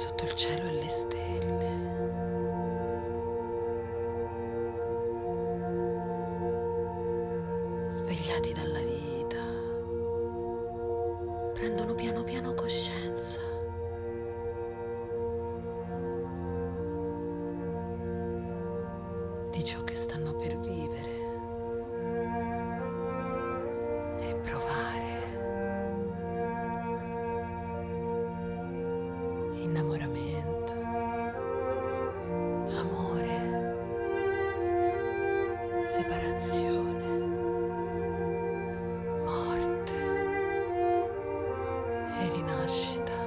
sotto il cielo e le stelle. Svegliati dalla vita, prendono piano piano coscienza. di ciò che stanno per vivere innamoramento, amore, separazione, morte e rinascita.